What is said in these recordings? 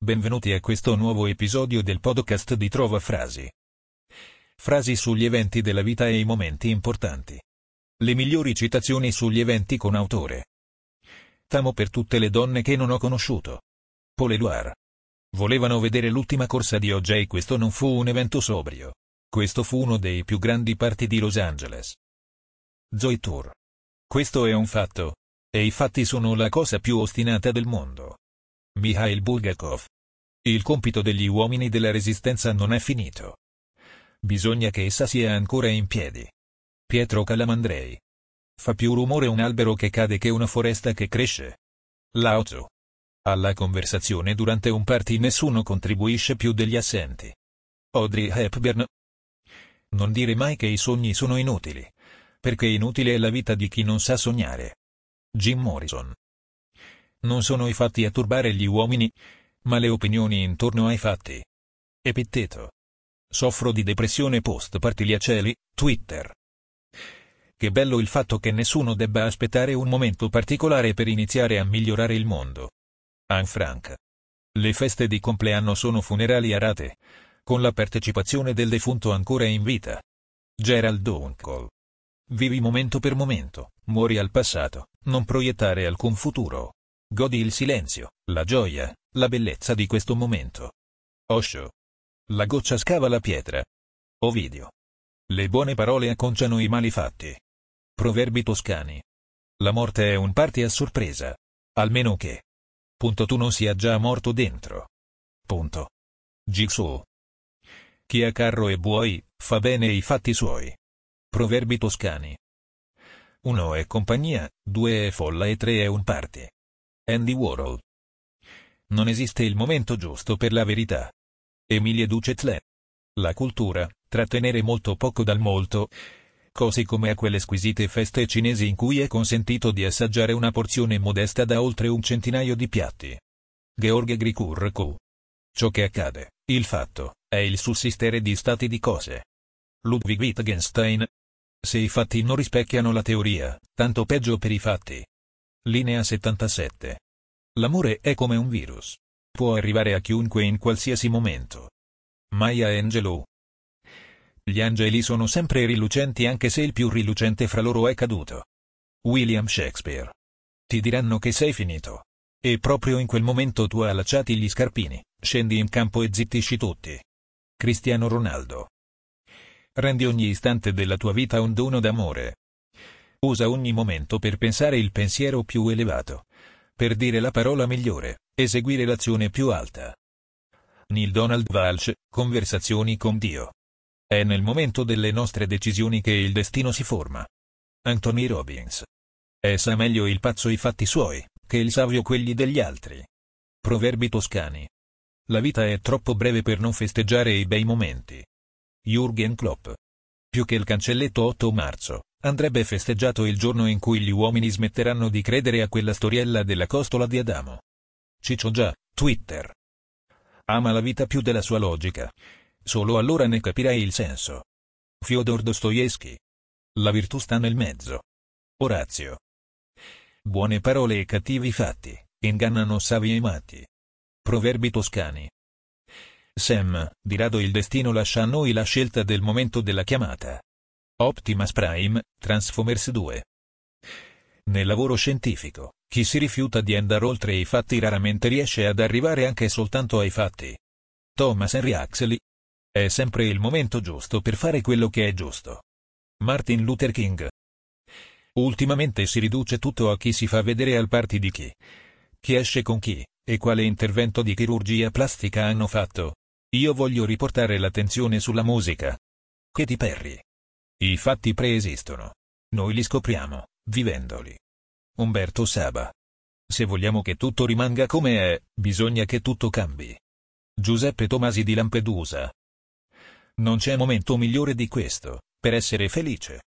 Benvenuti a questo nuovo episodio del podcast di Trova Frasi. Frasi sugli eventi della vita e i momenti importanti. Le migliori citazioni sugli eventi con autore. Tamo per tutte le donne che non ho conosciuto. Paul Eluard. Volevano vedere l'ultima corsa di OJ questo non fu un evento sobrio. Questo fu uno dei più grandi party di Los Angeles. Zoe Tour. Questo è un fatto. E i fatti sono la cosa più ostinata del mondo. Mikhail Bulgakov. Il compito degli uomini della resistenza non è finito. Bisogna che essa sia ancora in piedi. Pietro Calamandrei. Fa più rumore un albero che cade che una foresta che cresce. Lao Tzu. Alla conversazione durante un party nessuno contribuisce più degli assenti. Audrey Hepburn. Non dire mai che i sogni sono inutili. Perché inutile è la vita di chi non sa sognare. Jim Morrison. Non sono i fatti a turbare gli uomini, ma le opinioni intorno ai fatti. Epitteto. Soffro di depressione post partiliaceli, Twitter. Che bello il fatto che nessuno debba aspettare un momento particolare per iniziare a migliorare il mondo. Anne Frank. Le feste di compleanno sono funerali a rate, con la partecipazione del defunto ancora in vita. Gerald Dunkel. Vivi momento per momento, muori al passato, non proiettare alcun futuro. Godi il silenzio, la gioia, la bellezza di questo momento. Osho. La goccia scava la pietra. Ovidio. Le buone parole acconciano i mali fatti. Proverbi toscani. La morte è un party a sorpresa. Almeno che. Punto tu non sia già morto dentro. Punto. Jigsaw. Chi ha carro e buoi, fa bene i fatti suoi. Proverbi toscani. Uno è compagnia, due è folla e tre è un party. Andy Warhol. Non esiste il momento giusto per la verità. Emilie Ducetlet. La cultura, trattenere molto poco dal molto, così come a quelle squisite feste cinesi in cui è consentito di assaggiare una porzione modesta da oltre un centinaio di piatti. Georg Grikur Q. Ciò che accade, il fatto, è il sussistere di stati di cose. Ludwig Wittgenstein. Se i fatti non rispecchiano la teoria, tanto peggio per i fatti. Linea 77. L'amore è come un virus. Può arrivare a chiunque in qualsiasi momento. Maya Angelou. Gli angeli sono sempre rilucenti anche se il più rilucente fra loro è caduto. William Shakespeare. Ti diranno che sei finito. E proprio in quel momento tu allacciati gli scarpini, scendi in campo e zittisci tutti. Cristiano Ronaldo. Rendi ogni istante della tua vita un dono d'amore. Usa ogni momento per pensare il pensiero più elevato. Per dire la parola migliore, eseguire l'azione più alta. Neil Donald Walsh, Conversazioni con Dio. È nel momento delle nostre decisioni che il destino si forma. Anthony Robbins. È sa meglio il pazzo i fatti suoi, che il savio quelli degli altri. Proverbi toscani. La vita è troppo breve per non festeggiare i bei momenti. Jürgen Klopp. Più che il cancelletto 8 marzo, andrebbe festeggiato il giorno in cui gli uomini smetteranno di credere a quella storiella della costola di Adamo. Ciccio già, Twitter. Ama la vita più della sua logica. Solo allora ne capirai il senso. Fyodor Dostoevsky. La virtù sta nel mezzo. Orazio. Buone parole e cattivi fatti, ingannano savi e matti. Proverbi toscani. Sam, di rado il destino lascia a noi la scelta del momento della chiamata. Optimus Prime, Transformers 2. Nel lavoro scientifico, chi si rifiuta di andare oltre i fatti raramente riesce ad arrivare anche soltanto ai fatti. Thomas Henry Huxley. È sempre il momento giusto per fare quello che è giusto. Martin Luther King. Ultimamente si riduce tutto a chi si fa vedere al party di chi. Chi esce con chi, e quale intervento di chirurgia plastica hanno fatto. Io voglio riportare l'attenzione sulla musica. Katy Perry. I fatti preesistono. Noi li scopriamo, vivendoli. Umberto Saba. Se vogliamo che tutto rimanga come è, bisogna che tutto cambi. Giuseppe Tomasi di Lampedusa. Non c'è momento migliore di questo, per essere felice.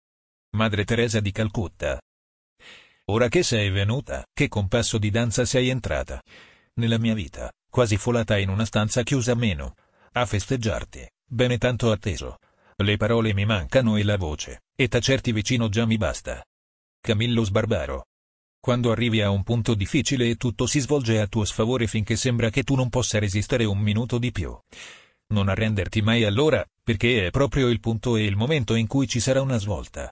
Madre Teresa di Calcutta. Ora che sei venuta, che compasso di danza sei entrata. Nella mia vita, quasi folata in una stanza chiusa meno, a festeggiarti, bene tanto atteso. Le parole mi mancano e la voce, e tacerti vicino già mi basta. Camillo Sbarbaro. Quando arrivi a un punto difficile e tutto si svolge a tuo sfavore finché sembra che tu non possa resistere un minuto di più. Non arrenderti mai allora, perché è proprio il punto e il momento in cui ci sarà una svolta.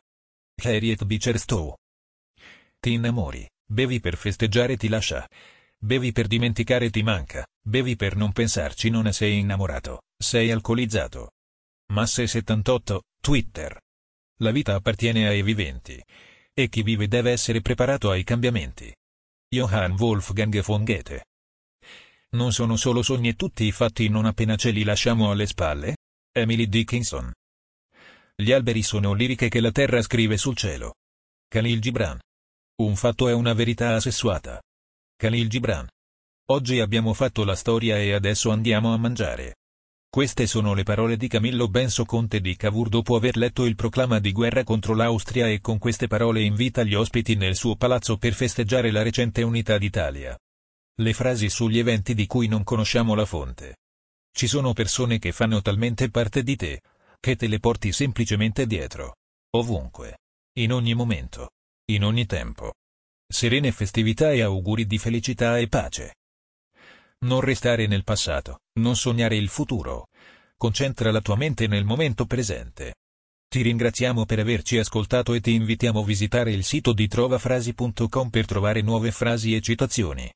Harriet Beecher Stowe. Ti innamori, bevi per festeggiare ti lascia. Bevi per dimenticare ti manca, bevi per non pensarci non sei innamorato, sei alcolizzato. Masse 78, Twitter. La vita appartiene ai viventi e chi vive deve essere preparato ai cambiamenti. Johann Wolfgang von Goethe. Non sono solo sogni e tutti i fatti non appena ce li lasciamo alle spalle? Emily Dickinson. Gli alberi sono liriche che la terra scrive sul cielo. Khalil Gibran. Un fatto è una verità assessuata. Khalil Gibran. Oggi abbiamo fatto la storia e adesso andiamo a mangiare. Queste sono le parole di Camillo Benso conte di Cavour dopo aver letto il proclama di guerra contro l'Austria e con queste parole invita gli ospiti nel suo palazzo per festeggiare la recente unità d'Italia. Le frasi sugli eventi di cui non conosciamo la fonte. Ci sono persone che fanno talmente parte di te, che te le porti semplicemente dietro. Ovunque. In ogni momento. In ogni tempo. Serene festività e auguri di felicità e pace. Non restare nel passato, non sognare il futuro. Concentra la tua mente nel momento presente. Ti ringraziamo per averci ascoltato e ti invitiamo a visitare il sito di trovafrasi.com per trovare nuove frasi e citazioni.